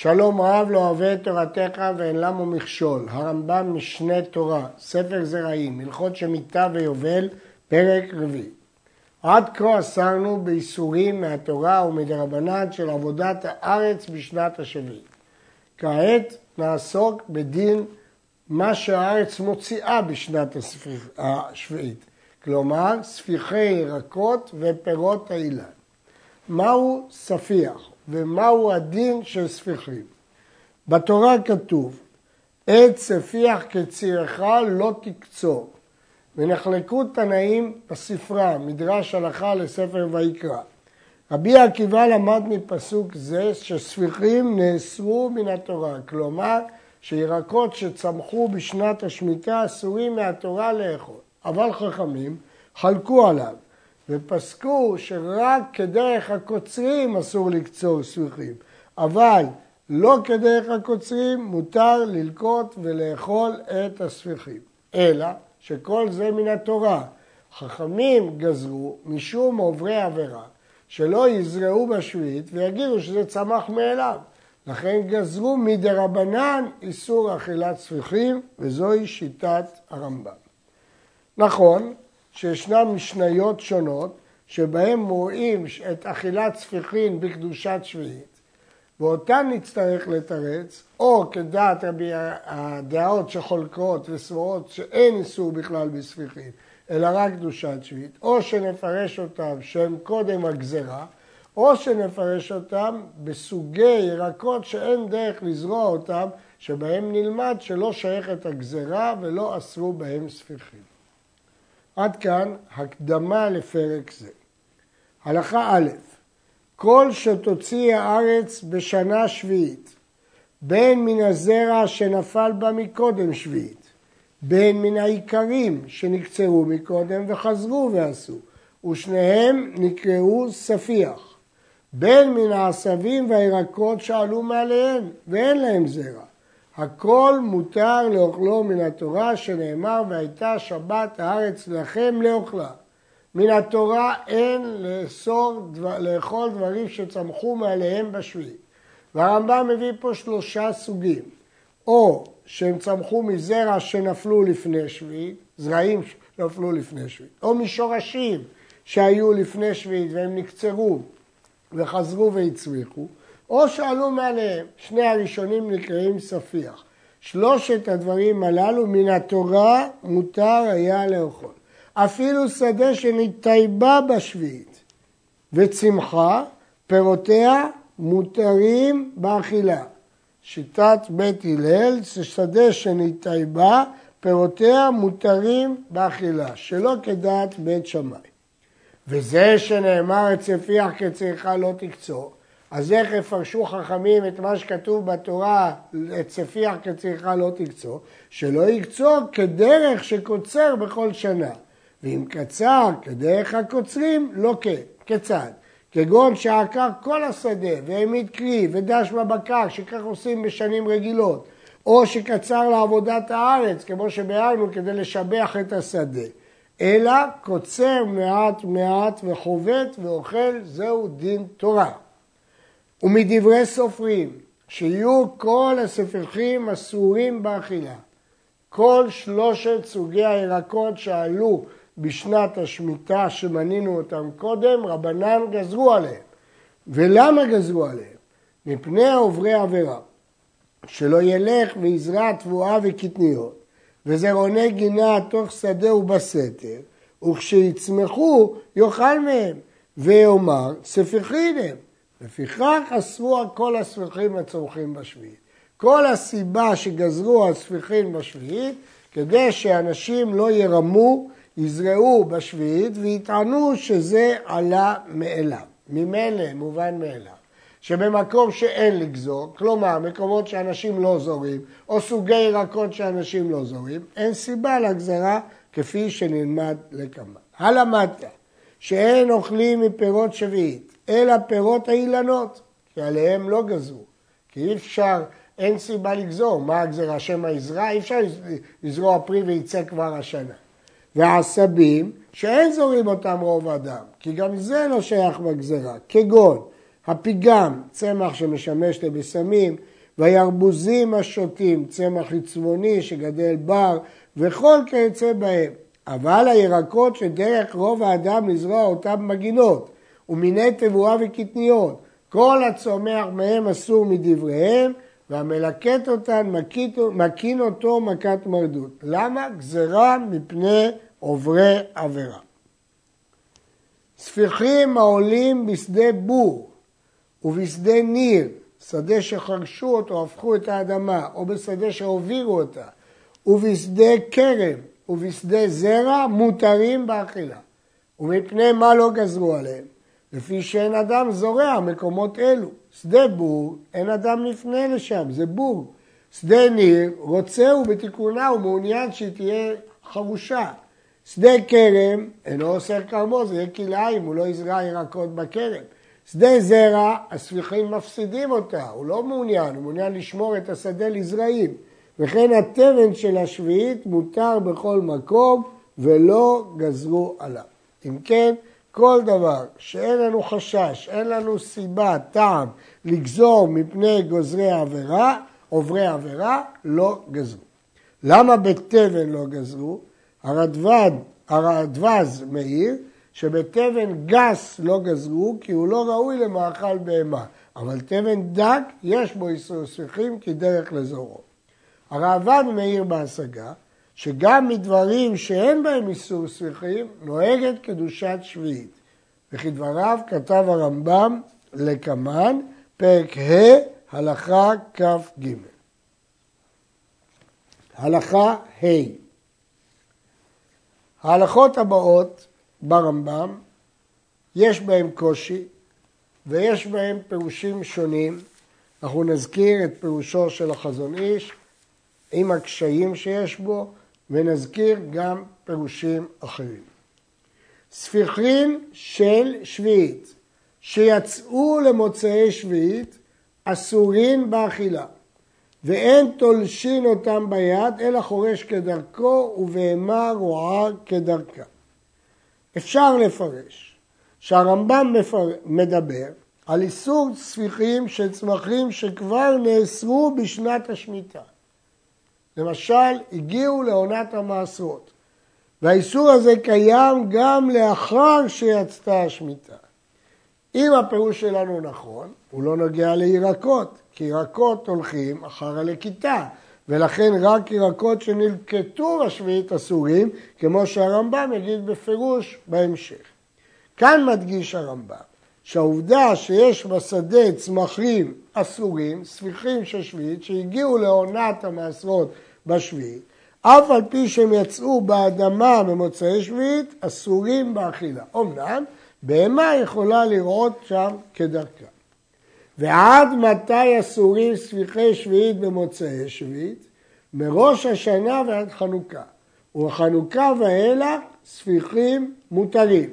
שלום רב לא אוהב את תורתך ואין למו מכשול, הרמב"ם משנה תורה, ספר זרעים, הלכות שמיטה ויובל, פרק רביעי. עד כה אסרנו באיסורים מהתורה ומדרבנן של עבודת הארץ בשנת השביעית. כעת נעסוק בדין מה שהארץ מוציאה בשנת השביעית, כלומר ספיחי ירקות ופירות האילן. מהו ספיח ומהו הדין של ספיחים? בתורה כתוב, עת ספיח כצירך לא תקצור, ונחלקו תנאים בספרה, מדרש הלכה לספר ויקרא. רבי עקיבא למד מפסוק זה שספיחים נאסרו מן התורה, כלומר שירקות שצמחו בשנת השמיטה אסורים מהתורה לאכול. אבל חכמים חלקו עליו ופסקו שרק כדרך הקוצרים אסור לקצור ספיחים, אבל לא כדרך הקוצרים מותר ללקוט ולאכול את הספיחים. אלא שכל זה מן התורה. חכמים גזרו משום עוברי עבירה שלא יזרעו בשביעית ויגידו שזה צמח מאליו. לכן גזרו מדרבנן איסור אכילת ספיחים, וזוהי שיטת הרמב"ם. נכון שישנן משניות שונות שבהן רואים את אכילת ספיחין בקדושת שביעית, ואותן נצטרך לתרץ, או כדעת הדעות שחולקות וסבורות שאין איסור בכלל בספיחין, אלא רק קדושת שביעית, או שנפרש אותם שהם קודם הגזרה, או שנפרש אותם בסוגי ירקות שאין דרך לזרוע אותם, שבהם נלמד שלא שייכת הגזרה ולא אסרו בהם ספיחים. עד כאן הקדמה לפרק זה. הלכה א', כל שתוציא הארץ בשנה שביעית, בין מן הזרע שנפל בה מקודם שביעית, בין מן העיקרים שנקצרו מקודם וחזרו ועשו, ושניהם נקראו ספיח. בין מן העשבים והירקות שעלו מעליהם, ואין להם זרע. הכל מותר לאוכלו מן התורה, שנאמר, והייתה שבת הארץ לכם לאוכלה. מן התורה אין לאסור, לאכול דברים שצמחו מעליהם בשביעי. והרמב"ם מביא פה שלושה סוגים, או שהם צמחו מזרע שנפלו לפני שביעית, זרעים שנפלו לפני שביעית, או משורשים שהיו לפני שביעית והם נקצרו וחזרו והצמיחו, או שעלו מעליהם. שני הראשונים נקראים ספיח. שלושת הדברים הללו מן התורה מותר היה לאכול. אפילו שדה שנתייבה בשביעית וצמחה, פירותיה מותרים באכילה. שיטת בית הלל שדה שנתייבה, פירותיה מותרים באכילה, שלא כדעת בית שמאי. וזה שנאמר את צפיח כצריכה לא תקצור, אז איך יפרשו חכמים את מה שכתוב בתורה, צפיח כצריכה לא תקצור? שלא יקצור כדרך שקוצר בכל שנה. ואם קצר כדרך הקוצרים, לא כן. כיצד? כגון שעקר כל השדה והעמיד כלי ודש בבקר, שכך עושים בשנים רגילות, או שקצר לעבודת הארץ, כמו שביארנו, כדי לשבח את השדה. אלא קוצר מעט מעט וחובט ואוכל, זהו דין תורה. ומדברי סופרים, שיהיו כל הספחים אסורים באכילה. כל שלושת סוגי הירקות שעלו בשנת השמיטה שמנינו אותם קודם, רבנן גזרו עליהם. ולמה גזרו עליהם? מפני עוברי עבירה, שלא ילך ויזרע תבואה וקטניות, וזרעוני גינה תוך שדה ובסתר, וכשיצמחו יאכל מהם, ויאמר ספיחין הם. לפיכך אסרו כל הספיחים הצומחים בשביעית. כל הסיבה שגזרו הספיחים בשביעית, כדי שאנשים לא ירמו, יזרעו בשביעית ויטענו שזה עלה מאליו. ממילא, מובן מאליו. שבמקום שאין לגזור, כלומר מקומות שאנשים לא זורים, או סוגי ירקות שאנשים לא זורים, אין סיבה לגזרה כפי שנלמד לקמה. הלמדת שאין אוכלים מפירות שביעית, אלא פירות האילנות, כי עליהם לא גזרו. כי אי אפשר, אין סיבה לגזור. מה הגזרה? שמא יזרע? אי אפשר לזרוע פרי וייצא כבר השנה. ועשבים, שאין זורים אותם רוב אדם, כי גם זה לא שייך בגזרה, כגון הפיגם, צמח שמשמש לבשמים, והירבוזים השותים, צמח עצבוני שגדל בר, וכל כיוצא בהם. אבל הירקות שדרך רוב האדם לזרוע אותם מגינות, ומיני תבואה וקטניות, כל הצומח מהם אסור מדבריהם, והמלקט אותן מקין אותו מכת מרדות. למה? גזרה מפני עוברי עבירה. ספיחים העולים בשדה בור ובשדה ניר, שדה שחרשו אותו, הפכו את האדמה, או בשדה שהובירו אותה, ובשדה כרם ובשדה זרע, מותרים באכילה. ומפני מה לא גזרו עליהם? לפי שאין אדם זורע מקומות אלו. שדה בור, אין אדם לפנה לשם, זה בור. שדה ניר, רוצה הוא בתיקונה, הוא מעוניין שהיא תהיה חרושה. שדה כרם, אינו אוסר כרמו, זה יהיה כלאיים, הוא לא יזרע ירקות בכרם. שדה זרע, הספיחים מפסידים אותה, הוא לא מעוניין, הוא מעוניין לשמור את השדה לזרעים. וכן התבן של השביעית מותר בכל מקום ולא גזרו עליו. אם כן, כל דבר שאין לנו חשש, אין לנו סיבה, טעם, לגזור מפני גוזרי עבירה, עוברי עבירה, לא גזרו. למה בתבן לא גזרו? הרדב"ד, הרדווז מאיר שבתבן גס לא גזרו כי הוא לא ראוי למאכל בהמה, אבל תבן דק יש בו איסור ספיחים כדרך לזורו. הראב"ד מאיר בהשגה שגם מדברים שאין בהם איסור ספיחים נוהגת קדושת שביעית. וכדבריו כתב הרמב"ם לקמן, פרק ה', הלכה כ"ג. הלכה ה' ההלכות הבאות ברמב"ם, יש בהם קושי ויש בהם פירושים שונים. אנחנו נזכיר את פירושו של החזון איש עם הקשיים שיש בו, ונזכיר גם פירושים אחרים. ספיחין של שביעית שיצאו למוצאי שביעית אסורין באכילה ואין תולשין אותם ביד אלא חורש כדרכו ובהמה רועה כדרכה. אפשר לפרש שהרמב"ם מדבר על איסור ספיחים של צמחים שכבר נאסרו בשנת השמיטה. למשל, הגיעו לעונת המעשרות, והאיסור הזה קיים גם לאחר שיצתה השמיטה. אם הפירוש שלנו נכון, הוא לא נוגע לירקות, כי ירקות הולכים אחר הלקיטה, ולכן רק ירקות שנלקטו בשביעית אסורים, כמו שהרמב"ם יגיד בפירוש בהמשך. כאן מדגיש הרמב"ם שהעובדה שיש בשדה צמחים אסורים, ספיחים של שביעית, שהגיעו לעונת המעשרות בשביעית, אף על פי שהם יצאו באדמה ממוצאי שביעית, אסורים באכילה. אמנם, בהמה יכולה לראות שם כדרכה. ועד מתי אסורים ספיחי שביעית במוצאי שביעית? מראש השנה ועד חנוכה. ובחנוכה ואילך ספיחים מותרים.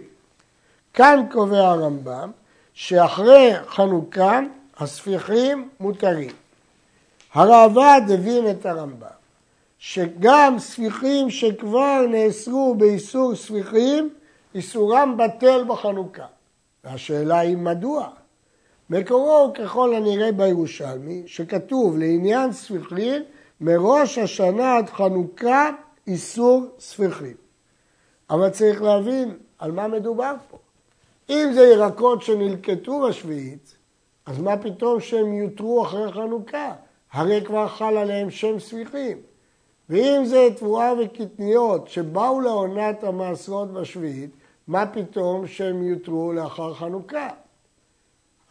כאן קובע הרמב"ם שאחרי חנוכה הספיחים מותרים. הרעב"ד הבין את הרמב"ם שגם ספיחים שכבר נאסרו באיסור ספיחים, איסורם בטל בחנוכה. והשאלה היא מדוע? מקורו הוא ככל הנראה בירושלמי, שכתוב לעניין ספיחין, מראש השנה עד חנוכה איסור ספיחין. אבל צריך להבין על מה מדובר פה. אם זה ירקות שנלקטו בשביעית, אז מה פתאום שהם יותרו אחרי חנוכה? הרי כבר חל עליהם שם ספיחים. ואם זה תבואה וקטניות שבאו לעונת המעשרות בשביעית, מה פתאום שהם יותרו לאחר חנוכה?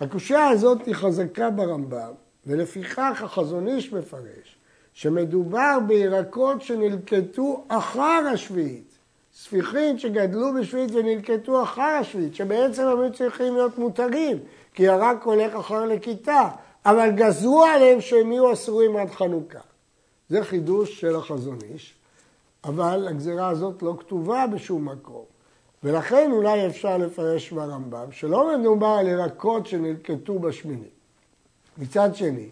הקושייה הזאת היא חזקה ברמב"ם, ולפיכך החזון איש מפרש שמדובר בירקות שנלקטו אחר השביעית, ספיחים שגדלו בשביעית ונלקטו אחר השביעית, שבעצם הם צריכים להיות מותרים, כי ירק הולך אחר לכיתה, אבל גזרו עליהם שהם יהיו אסורים עד חנוכה. זה חידוש של החזון איש, אבל הגזירה הזאת לא כתובה בשום מקום. ולכן אולי אפשר לפרש ברמב"ם שלא מדובר על ירקות שנלקטו בשמיני. מצד שני,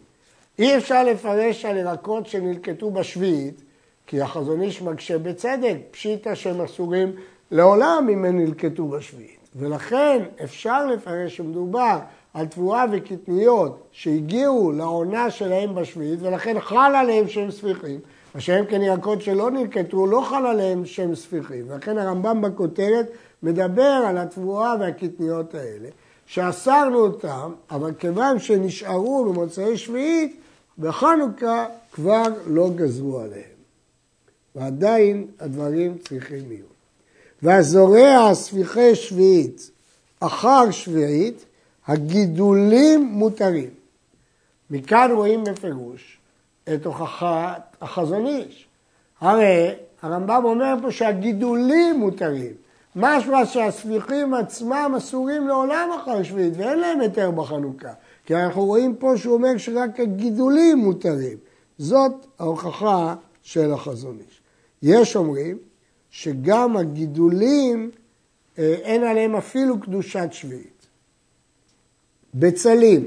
אי אפשר לפרש על ירקות שנלקטו בשביעית, כי החזון איש מקשה בצדק, פשיטא שהם אסורים לעולם אם הם נלקטו בשביעית. ולכן אפשר לפרש שמדובר על תבואה וקטניות שהגיעו לעונה שלהם בשביעית ולכן חל עליהם שהם ספיחים, מה שהם כן ירקות שלא נלקטו לא חל עליהם שהם ספיחים. ולכן הרמב"ם בכותרת מדבר על התבואה והקטניות האלה, שאסרנו אותם, אבל כיוון שנשארו במוצאי שביעית, בחנוכה כבר לא גזרו עליהם. ועדיין הדברים צריכים להיות. והזורע ספיחי שביעית אחר שביעית, הגידולים מותרים. מכאן רואים בפירוש את הוכחת החזון איש. הרי הרמב"ם אומר פה שהגידולים מותרים. משמע שהספיחים עצמם אסורים לעולם אחר שביעית ואין להם היתר בחנוכה. כי אנחנו רואים פה שהוא אומר שרק הגידולים מותרים. זאת ההוכחה של החזון איש. יש אומרים שגם הגידולים אה, אין עליהם אפילו קדושת שביעית. בצלים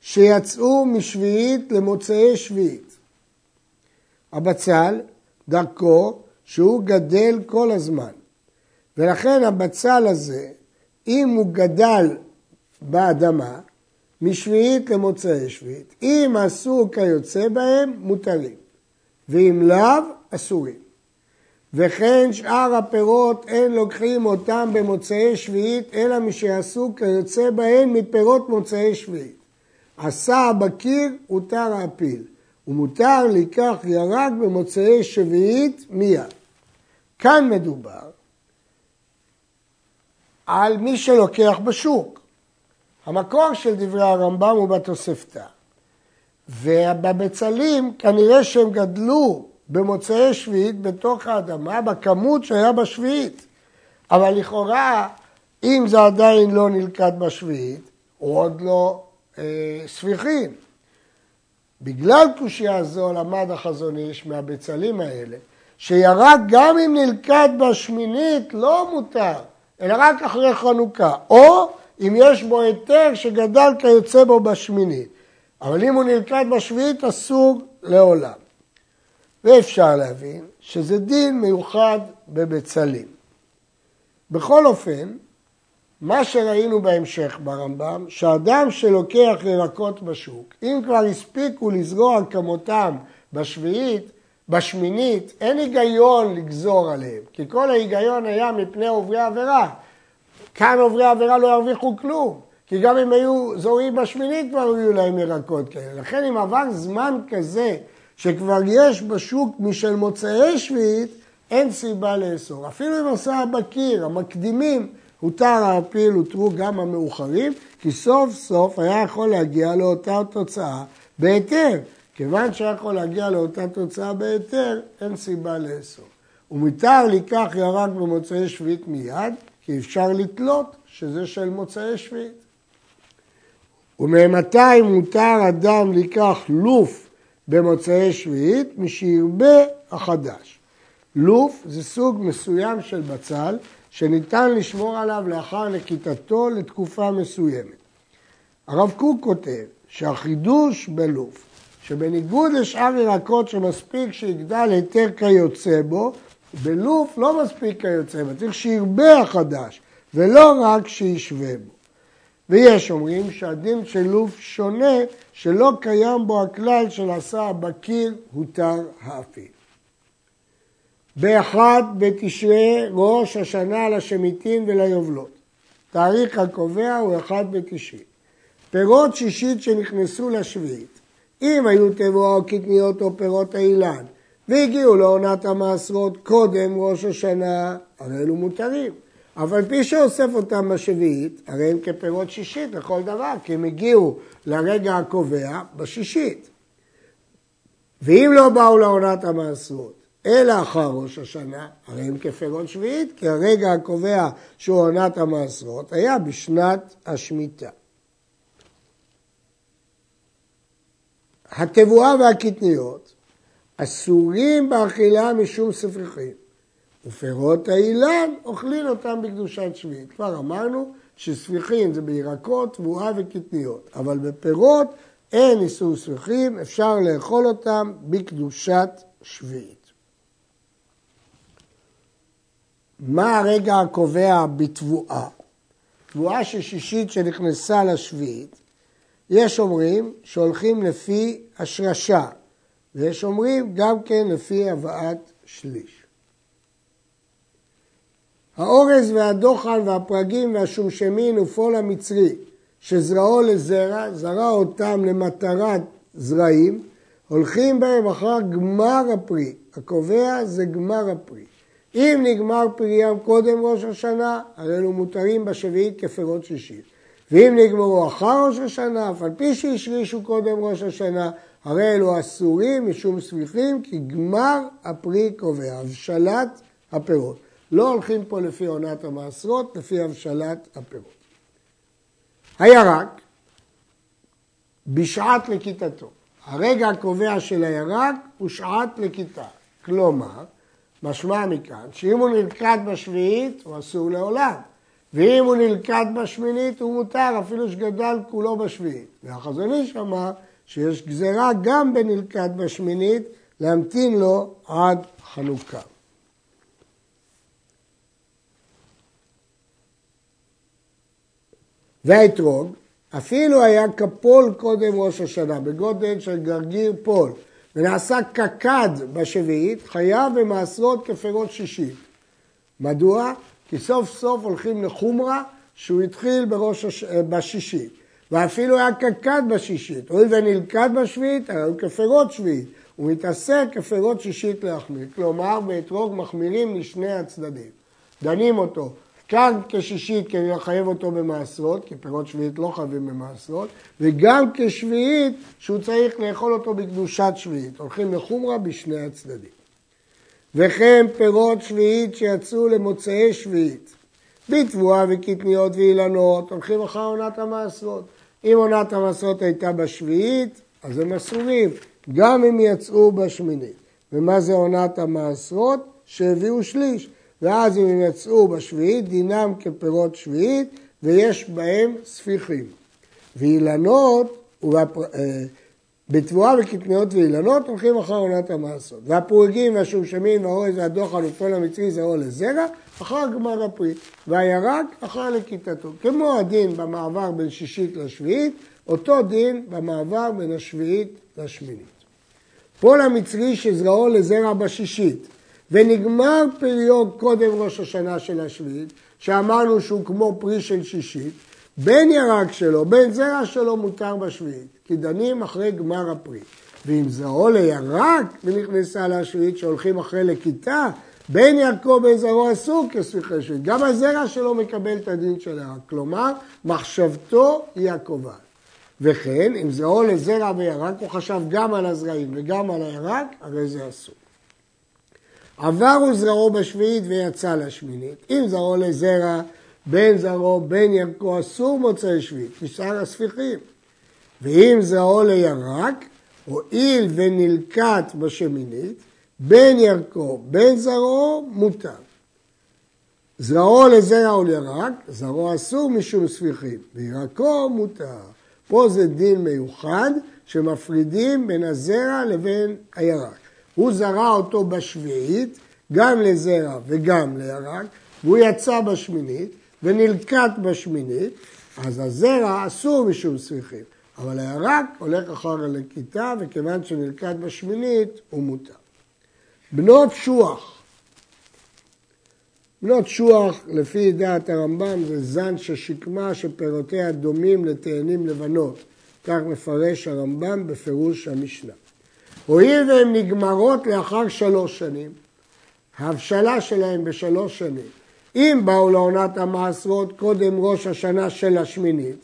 שיצאו משביעית למוצאי שביעית. הבצל, דרכו שהוא גדל כל הזמן. ולכן הבצל הזה, אם הוא גדל באדמה, משביעית למוצאי שביעית, אם עשו כיוצא בהם, מותרים, ואם לאו, אסורים. וכן שאר הפירות אין לוקחים אותם במוצאי שביעית, אלא משיעשו כיוצא בהם מפירות מוצאי שביעית. עשה הבקיר, הותר האפיל, ומותר לקח ירק במוצאי שביעית מיד. כאן מדובר על מי שלוקח בשוק. המקור של דברי הרמב"ם הוא בתוספתא. ובבצלים כנראה שהם גדלו במוצאי שביעית בתוך האדמה בכמות שהיה בשביעית. אבל לכאורה, אם זה עדיין לא נלכד בשביעית, הוא עוד לא אה, ספיחים. בגלל קושייה זו למד החזון איש מהבצלים האלה, שירק גם אם נלכד בשמינית לא מותר, אלא רק אחרי חנוכה, או אם יש בו היתר שגדל כיוצא בו בשמינית. אבל אם הוא נלכד בשביעית אסור לעולם. ואפשר להבין שזה דין מיוחד בבצלים. בכל אופן, מה שראינו בהמשך ברמב"ם, שאדם שלוקח ירקות בשוק, אם כבר הספיקו לזרוע כמותם בשביעית, בשמינית, אין היגיון לגזור עליהם, כי כל ההיגיון היה מפני עוברי עבירה. כאן עוברי עבירה לא ירוויחו כלום, כי גם אם היו זורעים בשמינית כבר היו להם ירקות כאלה. לכן אם עבר זמן כזה שכבר יש בשוק משל מוצאי שביעית, אין סיבה לאסור. אפילו אם עשה הבקיר, המקדימים, הותר העפיל, הותרו גם המאוחרים, כי סוף סוף היה יכול להגיע לאותה תוצאה בהיתר. כיוון שהיה יכול להגיע לאותה תוצאה בהיתר, אין סיבה לאסור. ומותר לקח ירק במוצאי שביעית מיד, כי אפשר לתלות שזה של מוצאי שביעית. וממתי מותר אדם לקח לוף במוצאי שביעית, משירבה החדש. לוף זה סוג מסוים של בצל שניתן לשמור עליו לאחר נקיטתו לתקופה מסוימת. הרב קוק כותב שהחידוש בלוף, שבניגוד לשאר ירקות שמספיק שיגדל היתר כיוצא בו, בלוף לא מספיק כיוצא בו, צריך שירבה החדש, ולא רק שישווה בו. ויש אומרים שהדין של לוף שונה, שלא קיים בו הכלל של עשה הבקיר הותר האפיל. באחד בתשרי ראש השנה לשמיטים וליובלות. תאריך הקובע הוא אחד בתשרי. פירות שישית שנכנסו לשביעית, אם היו תבואה או קטניות או פירות האילן, והגיעו לעונת המעשרות קודם ראש השנה, הרי אלו מותרים. אבל פי שאוסף אותם בשביעית, הרי הם כפירות שישית לכל דבר, כי הם הגיעו לרגע הקובע בשישית. ואם לא באו לעונת המעשרות, אלא אחר ראש השנה, הרי הם כפירות שביעית, כי הרגע הקובע שהוא עונת המעשרות היה בשנת השמיטה. התבואה והקטניות אסורים באכילה משום ספריחים. ופירות האילן אוכלים אותם בקדושת שביעית. כבר אמרנו שספיחים זה בירקות, תבואה וקטניות, אבל בפירות אין איסור ספיחים, אפשר לאכול אותם בקדושת שביעית. מה הרגע הקובע בתבואה? תבואה של שישית שנכנסה לשביעית, יש אומרים שהולכים לפי השרשה, ויש אומרים גם כן לפי הבאת שליש. האורז והדוחן והפרגים והשומשמין ופול המצרי שזרעו לזרע, זרע אותם למטרת זרעים, הולכים בהם אחר גמר הפרי. הקובע זה גמר הפרי. אם נגמר פריים קודם ראש השנה, הרי אלו מותרים בשביעית כפירות שישית. ואם נגמרו אחר ראש השנה, אף על פי שהשרישו קודם ראש השנה, הרי אלו אסורים משום סביחים, כי גמר הפרי קובע, הבשלת הפירות. לא הולכים פה לפי עונת המעשרות, לפי הבשלת הפירות. הירק, בשעת לכיתתו. הרגע הקובע של הירק הוא שעת לכיתה. כלומר, משמע מכאן שאם הוא נלכד בשביעית הוא אסור לעולם, ואם הוא נלכד בשמינית הוא מותר אפילו שגדל כולו בשביעית. והחזון איש אמר שיש גזרה גם בנלכד בשמינית להמתין לו עד חנוכה. והאתרוג, אפילו היה כפול קודם ראש השנה, בגודל של גרגיר פול, ונעשה קקד בשביעית, חייב במעשרות כפירות שישית. מדוע? כי סוף סוף הולכים לחומרה שהוא התחיל בראש הש... בשישית. ואפילו היה קקד בשישית. הואיל ונלכד בשביעית, היה כפירות שביעית. הוא מתעסק כפירות שישית להחמיר. כלומר, באתרוג מחמירים לשני הצדדים. דנים אותו כאן כשישית כדי לחייב אותו במעשרות, כי פירות שביעית לא חייבים במעשרות, וגם כשביעית שהוא צריך לאכול אותו בקדושת שביעית. הולכים לחומרה בשני הצדדים. וכן פירות שביעית שיצאו למוצאי שביעית. בתבואה וקטניות ואילנות הולכים אחר עונת המעשרות. אם עונת המעשרות הייתה בשביעית, אז הם אסורים, גם אם יצאו בשמינית. ומה זה עונת המעשרות? שהביאו שליש. ואז אם הם יצאו בשביעית, דינם כפירות שביעית, ויש בהם ספיחים. ואילנות. אה, בתבואה וקטניות ואילנות הולכים אחר עונת המעשות. והפרוגים והשומשמים והאורז והדוחן ופועל המצרי זרעו לזרע, אחר גמר הפרי. והירק אחר לכיתתו. כמו הדין במעבר בין שישית לשביעית, אותו דין במעבר בין השביעית לשמינית. פועל המצרי שזרעו לזרע בשישית, ונגמר פריו קודם ראש השנה של השביעית, שאמרנו שהוא כמו פרי של שישית, בין ירק שלו, בין זרע שלו מותר בשביעית, כי דנים אחרי גמר הפרי. ואם זרעו לירק ונכנסה לשביעית שהולכים אחרי לכיתה, בין ירקו בין זרעו אסור כספיחי שביעית. גם הזרע שלו מקבל את הדין של ירק. כלומר, מחשבתו היא הקובעת. וכן, אם זרעו לזרע וירק, הוא חשב גם על הזרעים וגם על הירק, הרי זה אסור. עבר הוא זרעו בשביעית ויצא לשמינית. אם זרעו לזרע, בין זרעו בין ירקו אסור מוצאי שביעית, כשאר הספיחים. ואם זרעו לירק, הואיל ונלקט בשמינית, בין ירקו בין זרעו מותר. זרעו לזרע או לירק, זרעו אסור משום ספיחים, וירקו מותר. פה זה דין מיוחד שמפרידים בין הזרע לבין הירק. הוא זרע אותו בשביעית, גם לזרע וגם לירק, והוא יצא בשמינית ונלקט בשמינית, אז הזרע אסור משום סריחים, אבל הירק הולך אחר הלקיטה, וכיוון שנלקט בשמינית הוא מותר. בנות שוח בנות שוח, לפי דעת הרמב"ם, זה זן ששקמה שפירותיה דומים לתאנים לבנות. כך מפרש הרמב"ם בפירוש המשנה. הואיל והן נגמרות לאחר שלוש שנים, ההבשלה שלהן בשלוש שנים, אם באו לעונת המעשרות קודם ראש השנה של השמינית,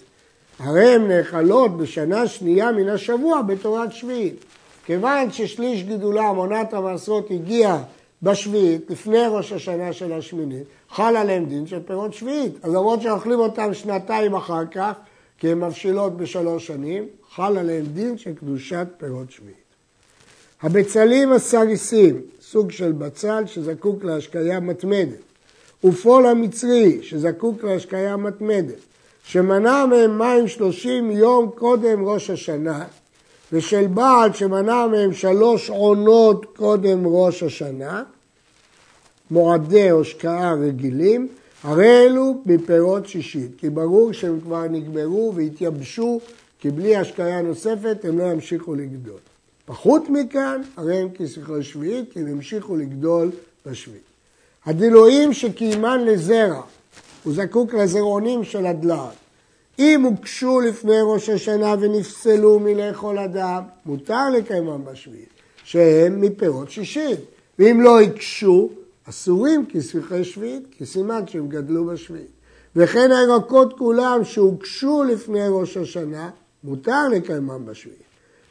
הרי הן נאכלות בשנה שנייה מן השבוע בתורת שביעית. כיוון ששליש גידולם, עונת המעשרות, הגיעה בשביעית, לפני ראש השנה של השמינית, חל עליהם דין של פירות שביעית. אז למרות שאוכלים אותם שנתיים אחר כך, כי הן מבשילות בשלוש שנים, חל עליהם דין של קדושת פירות שביעית. הבצלים הסריסים, סוג של בצל שזקוק להשקיה מתמדת, ופול המצרי שזקוק להשקיה מתמדת, שמנע מהם מים שלושים יום קודם ראש השנה, ושל בעל שמנע מהם שלוש עונות קודם ראש השנה, מועדי השקעה רגילים, הרי אלו מפירות שישית, כי ברור שהם כבר נגמרו והתייבשו, כי בלי השקיה נוספת הם לא ימשיכו לגדול. פחות מכאן, הרי הם כשכרי שביעית, כי הם ימשיכו לגדול בשביעית. הדילויים שקיימן לזרע, הוא זקוק לזרעונים של הדלעת. אם הוגשו לפני ראש השנה ונפסלו מלאכול אדם, מותר לקיימם בשביעית, שהם מפירות שישית. ואם לא הוגשו, אסורים כשכרי שביעית, כי סימן שהם גדלו בשביעית. וכן הירקות כולם שהוגשו לפני ראש השנה, מותר לקיימם בשביעית.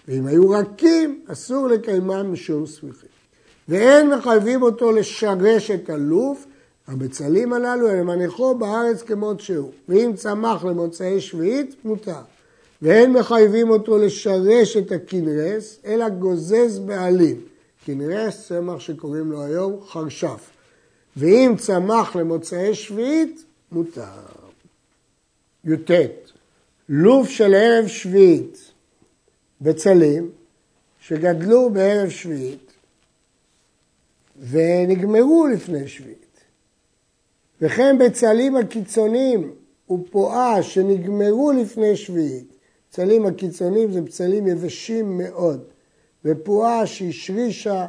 ואם היו רכים, אסור לקיימם משום סמיכים. ואין מחייבים אותו לשרש את הלוף, הבצלים הללו, אלא מניחו בארץ כמות שהוא. ואם צמח למוצאי שביעית, מותר. ואין מחייבים אותו לשרש את הכנרס, אלא גוזז בעלים. כנרס, צמח שקוראים לו היום חרשף. ואם צמח למוצאי שביעית, מותר. י"ט לוף של ערב שביעית, בצלים, שגדלו בערב שביעית ונגמרו לפני שביעית. וכן בצלים הקיצוניים ופועה שנגמרו לפני שביעית. צלים הקיצוניים זה בצלים יבשים מאוד, ופועה שהשרישה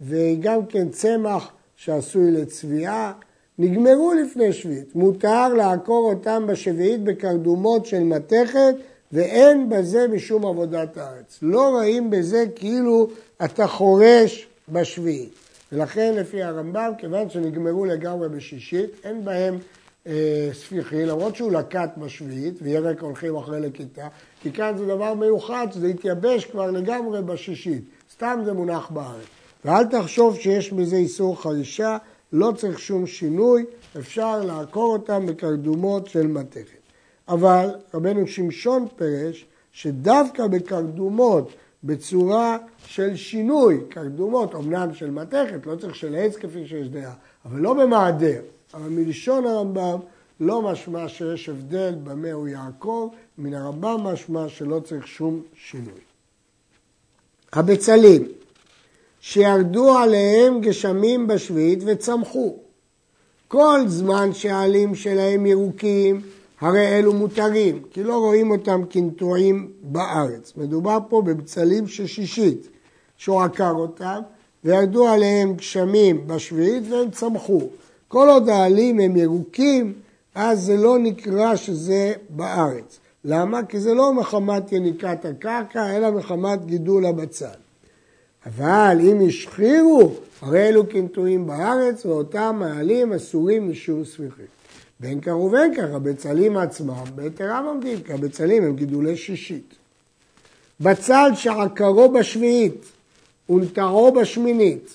וגם כן צמח שעשוי לצביעה, נגמרו לפני שביעית. מותר לעקור אותם בשביעית בקרדומות של מתכת ואין בזה משום עבודת הארץ. לא רואים בזה כאילו אתה חורש בשביעית. ולכן לפי הרמב"ם, כיוון שנגמרו לגמרי בשישית, אין בהם אה, ספיחי, למרות שהוא לקט בשביעית, וירק הולכים אחרי לכיתה, כי כאן זה דבר מיוחד, שזה התייבש כבר לגמרי בשישית. סתם זה מונח בארץ. ואל תחשוב שיש בזה איסור חרישה, לא צריך שום שינוי, אפשר לעקור אותם בקרדומות של מתכת. אבל רבנו שמשון פירש שדווקא בקרדומות בצורה של שינוי, קרדומות, אמנם של מתכת, לא צריך של עץ כפי שיש דעה, אבל לא במעדר. אבל מלשון הרמב"ם לא משמע שיש הבדל במה הוא יעקור, מן הרמב"ם משמע שלא צריך שום שינוי. הבצלים, שירדו עליהם גשמים בשביעית וצמחו. כל זמן שהעלים שלהם ירוקים, הרי אלו מותרים, כי לא רואים אותם כנטועים בארץ. מדובר פה בבצלים של שישית, שהוא עקר אותם, וירדו עליהם גשמים בשביעית והם צמחו. כל עוד העלים הם ירוקים, אז זה לא נקרא שזה בארץ. למה? כי זה לא מחמת יניקת הקרקע, אלא מחמת גידול הבצל. אבל אם השחירו, הרי אלו כנטועים בארץ, ואותם העלים אסורים משום סביכים. בין כך ובין כך, הבצלים עצמם בהיתרם עומדים, כי הבצלים הם גידולי שישית. בצל שעקרו בשביעית ונטעו בשמינית,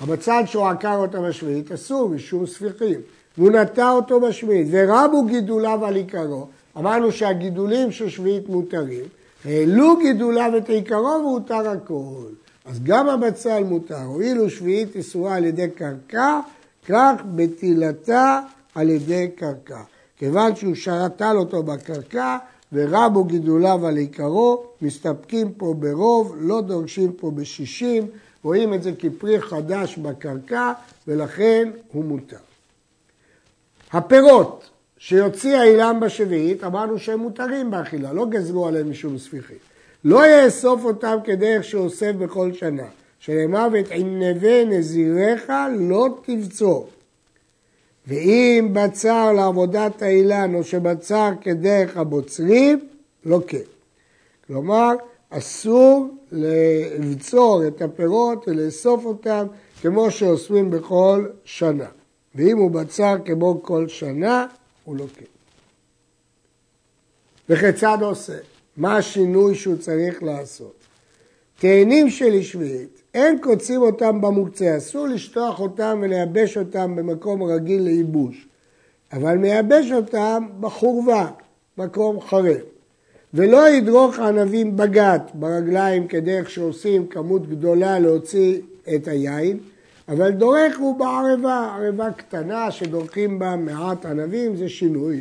הבצל שהוא עקר אותו בשביעית אסור משום ספיחים, והוא נטע אותו בשביעית, ורבו גידוליו על עיקרו, אמרנו שהגידולים של שביעית מותרים, העלו גידוליו את עיקרו והותר הכל. אז גם הבצל מותר, הואיל ושביעית אסורה על ידי קרקע, כך בטילתה על ידי קרקע. כיוון שהוא שרטל אותו בקרקע ורבו גידוליו על עיקרו, מסתפקים פה ברוב, לא דורשים פה בשישים, רואים את זה כפרי חדש בקרקע ולכן הוא מותר. הפירות שיוציא האילם בשביעית, אמרנו שהם מותרים באכילה, לא גזרו עליהם משום ספיחים. לא יאסוף אותם כדרך שאוסף בכל שנה, שנאמר ואת ענבי נזיריך לא תבצור. ואם בצר לעבודת האילן או שבצר כדרך הבוצרים, לא כן. כלומר, אסור לבצור את הפירות ולאסוף אותם כמו שאוספים בכל שנה. ואם הוא בצר כמו כל שנה, הוא לא כן. וכיצד עושה? מה השינוי שהוא צריך לעשות? תאנים של שביעית אין קוצים אותם במוקצה, אסור לשטוח אותם ולייבש אותם במקום רגיל לייבוש, אבל מייבש אותם בחורבה, מקום חרב. ולא ידרוך ענבים בגת ברגליים כדרך שעושים כמות גדולה להוציא את היין, אבל דורך הוא בערבה, ערבה קטנה שדורכים בה מעט ענבים, זה שינוי.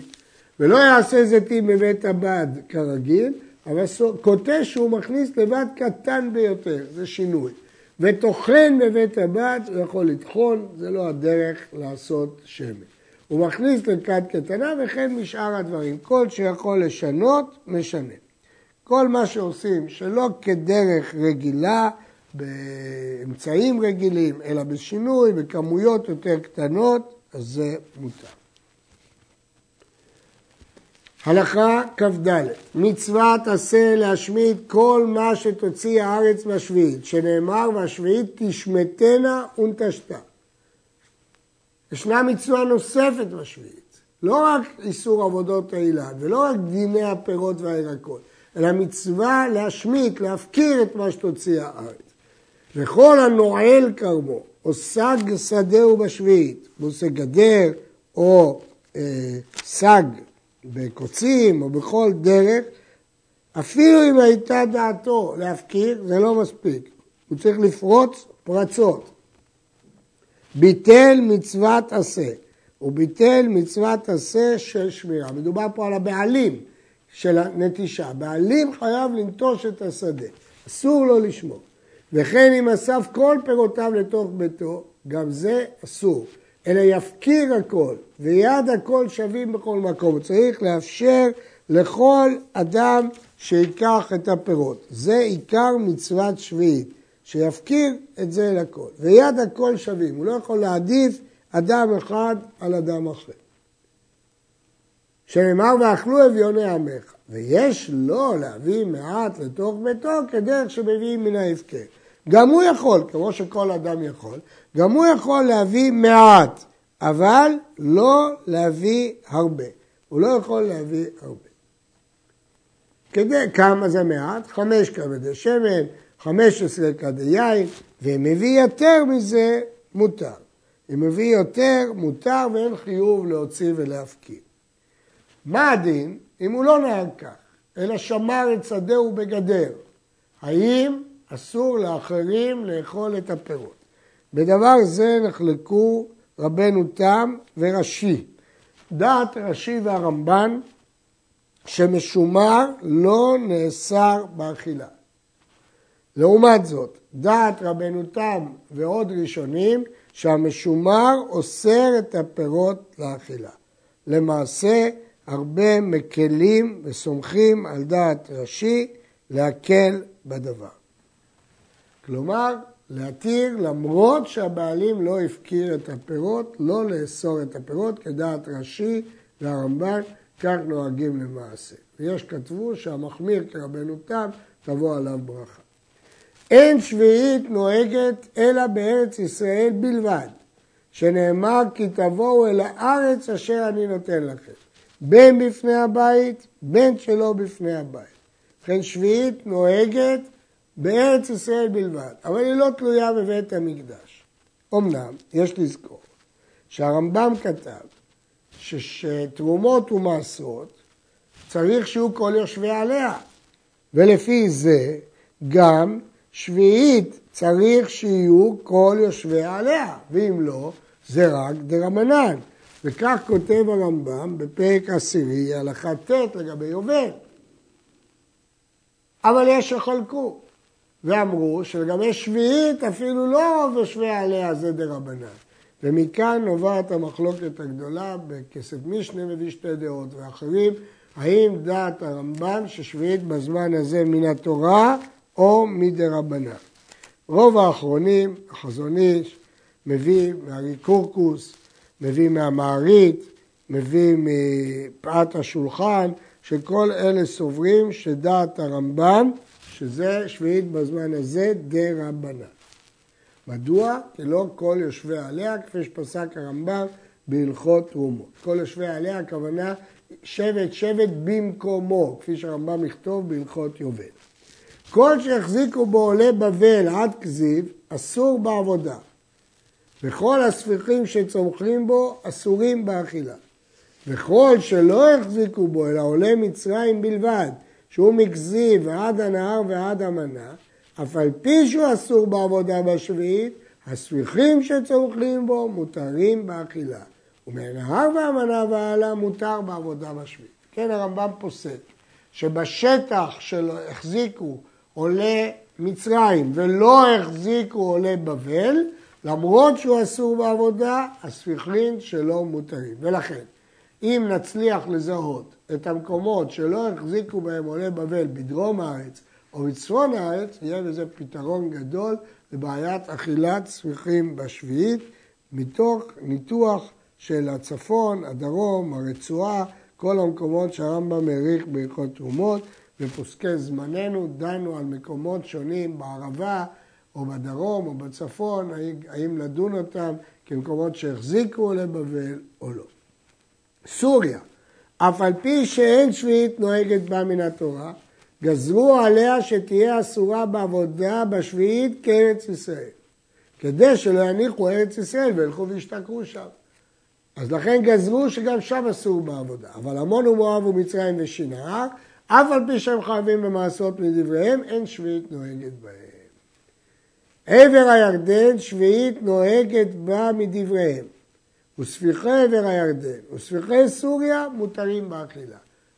ולא יעשה זיתים בבית הבד כרגיל, אבל קוטה שהוא מכניס לבד קטן ביותר, זה שינוי. וטוחן בבית הבד, הוא יכול לטחון, זה לא הדרך לעשות שמן. הוא מכניס לכד קטנה וכן משאר הדברים. כל שיכול לשנות, משנה. כל מה שעושים שלא כדרך רגילה, באמצעים רגילים, אלא בשינוי, בכמויות יותר קטנות, אז זה מותר. הלכה כ"ד מצוות עשה להשמיד כל מה שתוציא הארץ בשביעית, שנאמר והשביעית תשמטנה ונטשתה. ישנה מצווה נוספת בשביעית, לא רק איסור עבודות האילן ולא רק דיני הפירות והירקות, אלא מצווה להשמיט, להפקיר את מה שתוציא הארץ. וכל הנועל כרמו, או סג שדהו בשביעית, ועושה גדר או אה, סג בקוצים או בכל דרך, אפילו אם הייתה דעתו להפקיר, זה לא מספיק. הוא צריך לפרוץ פרצות. ביטל מצוות עשה. הוא ביטל מצוות עשה של שמירה. מדובר פה על הבעלים של הנטישה. בעלים חייב לנטוש את השדה, אסור לו לשמור. וכן אם אסף כל פירותיו לתוך ביתו, גם זה אסור. אלא יפקיר הכל, ויד הכל שווים בכל מקום. צריך לאפשר לכל אדם שיקח את הפירות. זה עיקר מצוות שביעית, שיפקיר את זה לכל. ויד הכל שווים, הוא לא יכול להעדיף אדם אחד על אדם אחר. שנאמר ואכלו אביוני עמך, ויש לו להביא מעט לתוך ביתו כדרך שמביאים מן ההפקר. גם הוא יכול, כמו שכל אדם יכול, גם הוא יכול להביא מעט, אבל לא להביא הרבה. הוא לא יכול להביא הרבה. כדי, כמה זה מעט? חמש כבדי שמן, חמש עשרה כדי יין, ואם מביא יותר מזה, מותר. אם מביא יותר, מותר ואין חיוב להוציא ולהפקיר. מה הדין אם הוא לא נהג כך, אלא שמר את שדהו בגדר? האם אסור לאחרים לאכול את הפירות? בדבר זה נחלקו רבנו תם ורש"י. דעת רש"י והרמב"ן שמשומר לא נאסר באכילה. לעומת זאת, דעת רבנו תם ועוד ראשונים שהמשומר אוסר את הפירות לאכילה. למעשה, הרבה מקלים וסומכים על דעת רש"י להקל בדבר. כלומר, להתיר למרות שהבעלים לא הפקיר את הפירות, לא לאסור את הפירות כדעת רש"י והרמב"ן, כך נוהגים למעשה. ויש כתבו שהמחמיר כרבנו תם תבוא עליו ברכה. אין שביעית נוהגת אלא בארץ ישראל בלבד, שנאמר כי תבואו אל הארץ אשר אני נותן לכם, בין בפני הבית, בין שלא בפני הבית. ובכן שביעית נוהגת בארץ ישראל בלבד, אבל היא לא תלויה בבית המקדש. אמנם, יש לזכור שהרמב"ם כתב שתרומות ומעשרות צריך שיהיו כל יושבי עליה, ולפי זה גם שביעית צריך שיהיו כל יושבי עליה, ואם לא, זה רק דרמנן. וכך כותב הרמב"ם בפרק עשירי, הלכה ט' לגבי יובל. אבל יש שחלקו. ואמרו שלגבי שביעית אפילו לא רוב יושבי עליה זה דרבנן. ומכאן נובעת המחלוקת הגדולה בכסף משנה מביא שתי דעות ואחרים, האם דעת הרמב"ן ששביעית בזמן הזה מן התורה או מדרבנן. רוב האחרונים, החזון איש, מביא מהרי קורקוס, מביא מהמערית, מביא מפאת השולחן, שכל אלה סוברים שדעת הרמב"ן שזה שביעית בזמן הזה דה רבנן. מדוע? כי לא כל יושבי עליה, כפי שפסק הרמב"ם בהלכות תרומות. כל יושבי עליה, הכוונה שבט שבט במקומו, כפי שהרמב"ם יכתוב בהלכות יובל. כל שהחזיקו בו עולי בבל עד כזיב, אסור בעבודה. וכל הספיחים שצומחים בו, אסורים באכילה. וכל שלא החזיקו בו, אלא עולי מצרים בלבד, שהוא מכזיב ועד הנהר ועד המנה, אף על פי שהוא אסור בעבודה בשביעית, הספיחים שצומחים בו מותרים באכילה. ומהנהר והמנה והלאה מותר בעבודה בשביעית. כן, הרמב"ם פוסק שבשטח שלו החזיקו עולי מצרים ולא החזיקו עולי בבל, למרות שהוא אסור בעבודה, הספיחין שלו מותרים. ולכן, אם נצליח לזהות את המקומות שלא החזיקו בהם עולי בבל בדרום הארץ או בצפון הארץ, יהיה בזה פתרון גדול לבעיית אכילת ספיחים בשביעית, מתוך ניתוח של הצפון, הדרום, הרצועה, כל המקומות שהרמב"ם העריך בהלכות תרומות, ופוסקי זמננו דנו על מקומות שונים בערבה או בדרום או בצפון, האם לדון אותם כמקומות שהחזיקו לבבל או לא. סוריה, אף על פי שאין שביעית נוהגת בה מן התורה, גזרו עליה שתהיה אסורה בעבודה בשביעית כארץ ישראל, כדי שלא יניחו ארץ ישראל וילכו וישתכרו שם. אז לכן גזרו שגם שם אסור בעבודה. אבל עמון ומואב ומצרים ושנער, אף על פי שהם חייבים במעשות מדבריהם, אין שביעית נוהגת בהם. עבר הירדן, שביעית נוהגת בה מדבריהם. וספיחי עבר הירדן וספיחי סוריה מותרים באכילה.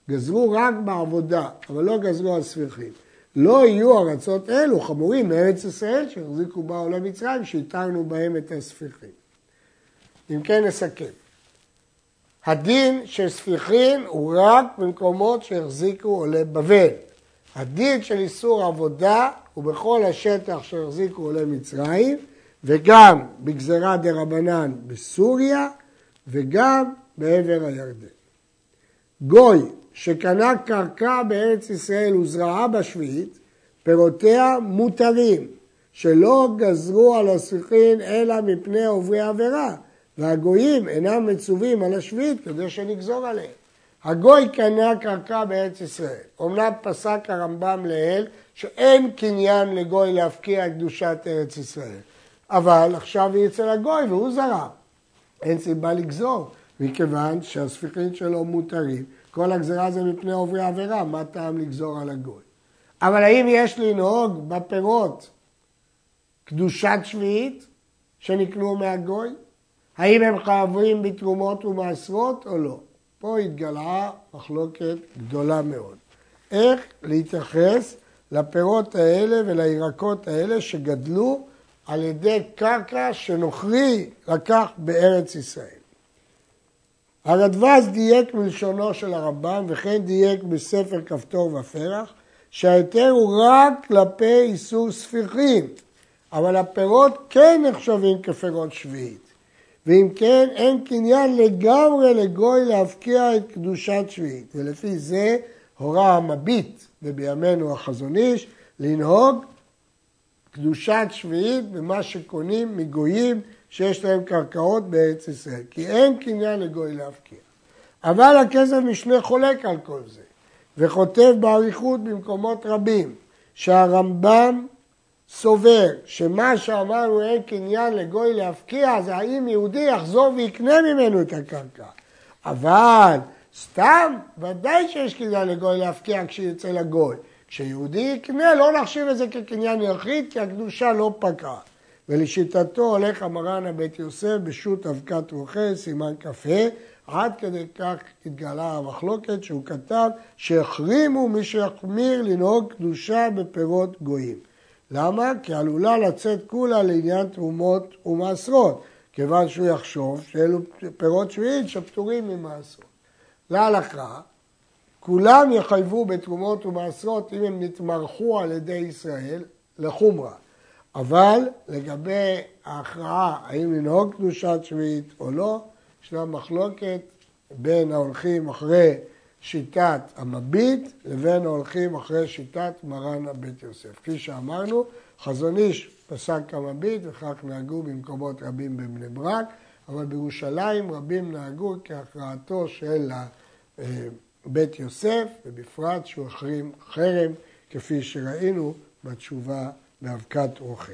גזרו רק בעבודה, אבל לא גזרו על ספיחים. לא יהיו ארצות אלו חמורים מארץ ישראל שהחזיקו בה עולי מצרים, שהתרנו בהם את הספיחים. אם כן נסכם. הדין של ספיחין הוא רק במקומות שהחזיקו עולי בבל. הדין של איסור עבודה הוא בכל השטח שהחזיקו עולי מצרים, וגם בגזרה דה רבנן בסוריה, וגם בעבר הירדן. גוי שקנה קרקע בארץ ישראל וזרעה בשביעית, פירותיה מותרים, שלא גזרו על הספיחין אלא מפני עוברי עבירה, והגויים אינם מצווים על השביעית כדי שנגזור עליהם. הגוי קנה קרקע בארץ ישראל. אומנם פסק הרמב"ם לעיל שאין קניין לגוי להפקיע את קדושת ארץ ישראל. אבל עכשיו היא אצל הגוי והוא זרע. אין סיבה לגזור, מכיוון שהספיחים שלו מותרים. כל הגזרה זה מפני עוברי עבירה, מה טעם לגזור על הגוי? אבל האם יש לנהוג בפירות קדושת שביעית שנקנו מהגוי? האם הם חייבים בתרומות ומעשרות או לא? פה התגלעה מחלוקת גדולה מאוד. איך להתייחס לפירות האלה ולירקות האלה שגדלו על ידי קרקע שנוכרי לקח בארץ ישראל. הרדווז דייק מלשונו של הרמב"ם וכן דייק בספר כפתור ופרח שההיתר הוא רק כלפי איסור ספיחים, אבל הפירות כן נחשבים כפירות שביעית. ואם כן, אין קניין לגמרי לגוי להפקיע את קדושת שביעית. ולפי זה הורה המביט, ובימינו החזון איש, לנהוג קדושת שביעית במה שקונים מגויים שיש להם קרקעות בארץ ישראל. כי אין קניין לגוי להפקיע. אבל הכסף משנה חולק על כל זה, וכותב באריכות במקומות רבים, שהרמב"ם סובר שמה שאמרנו אין קניין לגוי להפקיע זה האם יהודי יחזור ויקנה ממנו את הקרקע. אבל סתם, ודאי שיש קניין לגוי להפקיע כשיוצא לגוי. כשיהודי יקנה לא נחשיב את זה כקניין יחיד כי הקדושה לא פקעה. ולשיטתו הולך המרן הבית יוסף בשו"ת אבקת רוחל, סימן כ"ה, עד כדי כך התגלה המחלוקת שהוא כתב שהחרימו מי שיחמיר לנהוג קדושה בפירות גויים. למה? כי עלולה לצאת כולה לעניין תרומות ומעשרות, כיוון שהוא יחשוב שאלו פירות שביעית שפטורים ממעשרות. להלכה, כולם יחייבו בתרומות ומעשרות אם הם נתמרחו על ידי ישראל לחומרה. אבל לגבי ההכרעה האם לנהוג קדושת שביעית או לא, ישנה מחלוקת בין ההולכים אחרי שיטת המביט לבין ההולכים אחרי שיטת מרן הבית יוסף. כפי שאמרנו, חזון איש פסק המביט וכך נהגו במקומות רבים בבני ברק, אבל בירושלים רבים נהגו כהכרעתו של בית יוסף, ובפרט שהוא החרים חרם, כפי שראינו בתשובה באבקת רוכל.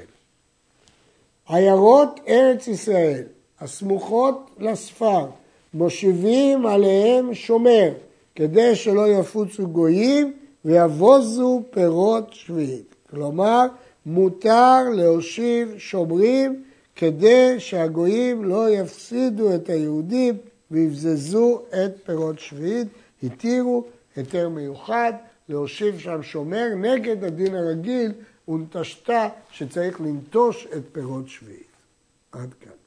עיירות ארץ ישראל הסמוכות לספר מושיבים עליהם שומר כדי שלא יפוצו גויים ויבוזו פירות שביעית. כלומר, מותר להושיב שומרים כדי שהגויים לא יפסידו את היהודים ויבזזו את פירות שביעית. התירו היתר מיוחד להושיב שם שומר נגד הדין הרגיל ונטשתה שצריך לנטוש את פירות שביעית. עד כאן.